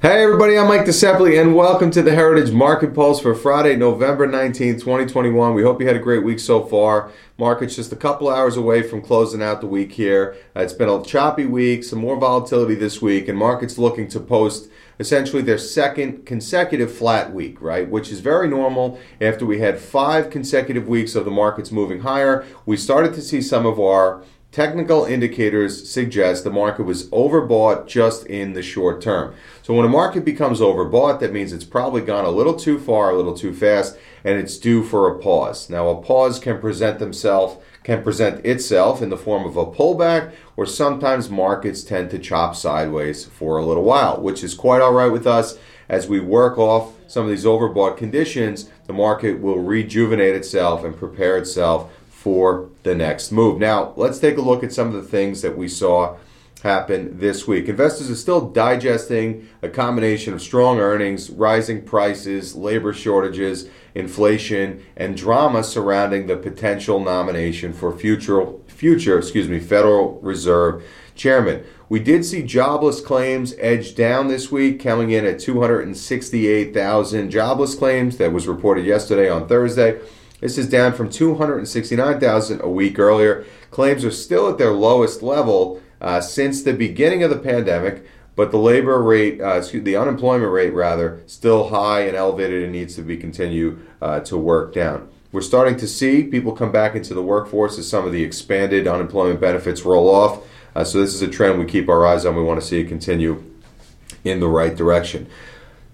Hey everybody, I'm Mike DeSepoli and welcome to the Heritage Market Pulse for Friday, November 19th, 2021. We hope you had a great week so far. Market's just a couple hours away from closing out the week here. Uh, it's been a choppy week, some more volatility this week, and market's looking to post essentially their second consecutive flat week, right? Which is very normal after we had five consecutive weeks of the markets moving higher. We started to see some of our Technical indicators suggest the market was overbought just in the short term. So when a market becomes overbought, that means it's probably gone a little too far, a little too fast, and it's due for a pause. Now a pause can present themselves can present itself in the form of a pullback, or sometimes markets tend to chop sideways for a little while, which is quite all right with us. As we work off some of these overbought conditions, the market will rejuvenate itself and prepare itself for the next move. Now, let's take a look at some of the things that we saw happen this week. Investors are still digesting a combination of strong earnings, rising prices, labor shortages, inflation, and drama surrounding the potential nomination for future future, excuse me, Federal Reserve chairman. We did see jobless claims edge down this week, coming in at 268,000 jobless claims that was reported yesterday on Thursday. This is down from 269,000 a week earlier. Claims are still at their lowest level uh, since the beginning of the pandemic, but the labor rate, uh, excuse the unemployment rate rather, still high and elevated and needs to be continue uh, to work down. We're starting to see people come back into the workforce as some of the expanded unemployment benefits roll off. Uh, so this is a trend we keep our eyes on. We want to see it continue in the right direction.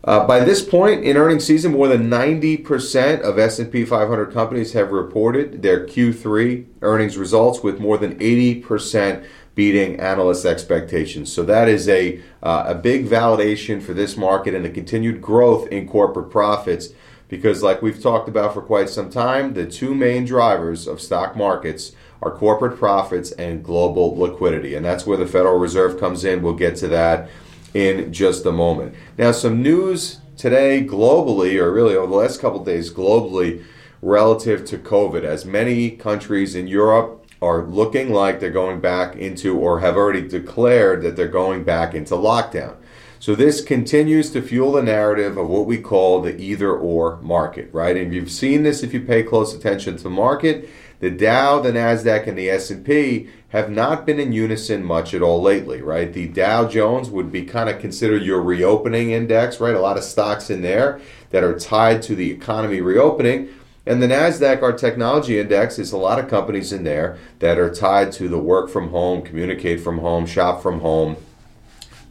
Uh, by this point in earnings season, more than 90% of S&P 500 companies have reported their Q3 earnings results, with more than 80% beating analyst expectations. So that is a uh, a big validation for this market and the continued growth in corporate profits. Because, like we've talked about for quite some time, the two main drivers of stock markets are corporate profits and global liquidity, and that's where the Federal Reserve comes in. We'll get to that in just a moment. Now, some news today globally, or really over the last couple days globally, relative to COVID, as many countries in Europe are looking like they're going back into, or have already declared that they're going back into lockdown. So this continues to fuel the narrative of what we call the either or market, right? And you've seen this if you pay close attention to market. The Dow, the Nasdaq, and the S&P have not been in unison much at all lately, right? The Dow Jones would be kind of considered your reopening index, right? A lot of stocks in there that are tied to the economy reopening. And the NASDAQ, our technology index, is a lot of companies in there that are tied to the work from home, communicate from home, shop from home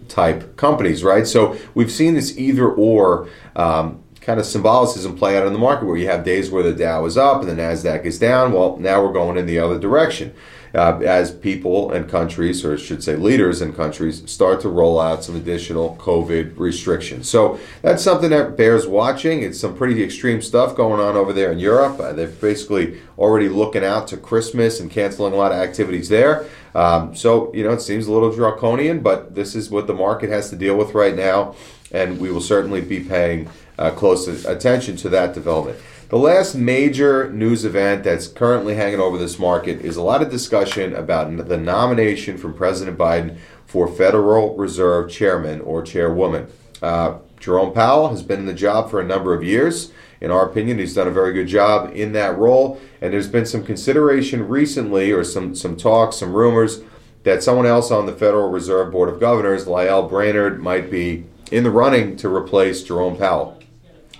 type companies, right? So we've seen this either or um, kind of symbolicism play out in the market where you have days where the Dow is up and the NASDAQ is down. Well, now we're going in the other direction uh, as people and countries, or I should say leaders and countries, start to roll out some additional COVID restrictions. So that's something that bears watching. It's some pretty extreme stuff going on over there in Europe. Uh, they're basically already looking out to Christmas and canceling a lot of activities there. Um, so, you know, it seems a little draconian, but this is what the market has to deal with right now, and we will certainly be paying uh, close attention to that development. The last major news event that's currently hanging over this market is a lot of discussion about the nomination from President Biden for Federal Reserve Chairman or Chairwoman. Uh, Jerome Powell has been in the job for a number of years. In our opinion, he's done a very good job in that role. And there's been some consideration recently, or some, some talk, some rumors, that someone else on the Federal Reserve Board of Governors, Lael Brainard, might be in the running to replace Jerome Powell.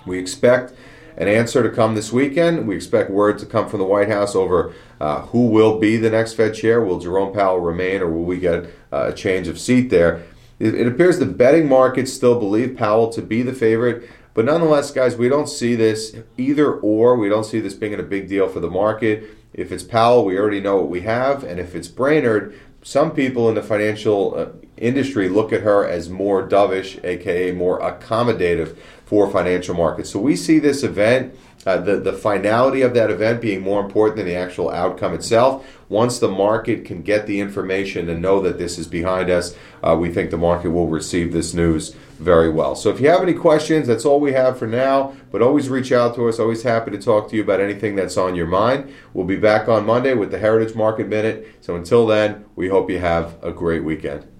We expect an answer to come this weekend. We expect word to come from the White House over uh, who will be the next Fed chair. Will Jerome Powell remain, or will we get uh, a change of seat there? It, it appears the betting markets still believe Powell to be the favorite. But nonetheless, guys, we don't see this either or. We don't see this being a big deal for the market. If it's Powell, we already know what we have. And if it's Brainard, some people in the financial uh, industry look at her as more dovish, aka more accommodative for financial markets. So we see this event, uh, the, the finality of that event being more important than the actual outcome itself. Once the market can get the information and know that this is behind us, uh, we think the market will receive this news very well. So if you have any questions, that's all we have for now. But always reach out to us. Always happy to talk to you about anything that's on your mind. We'll be back on Monday with the Heritage Market Minute. So until then, we hope you have a great weekend.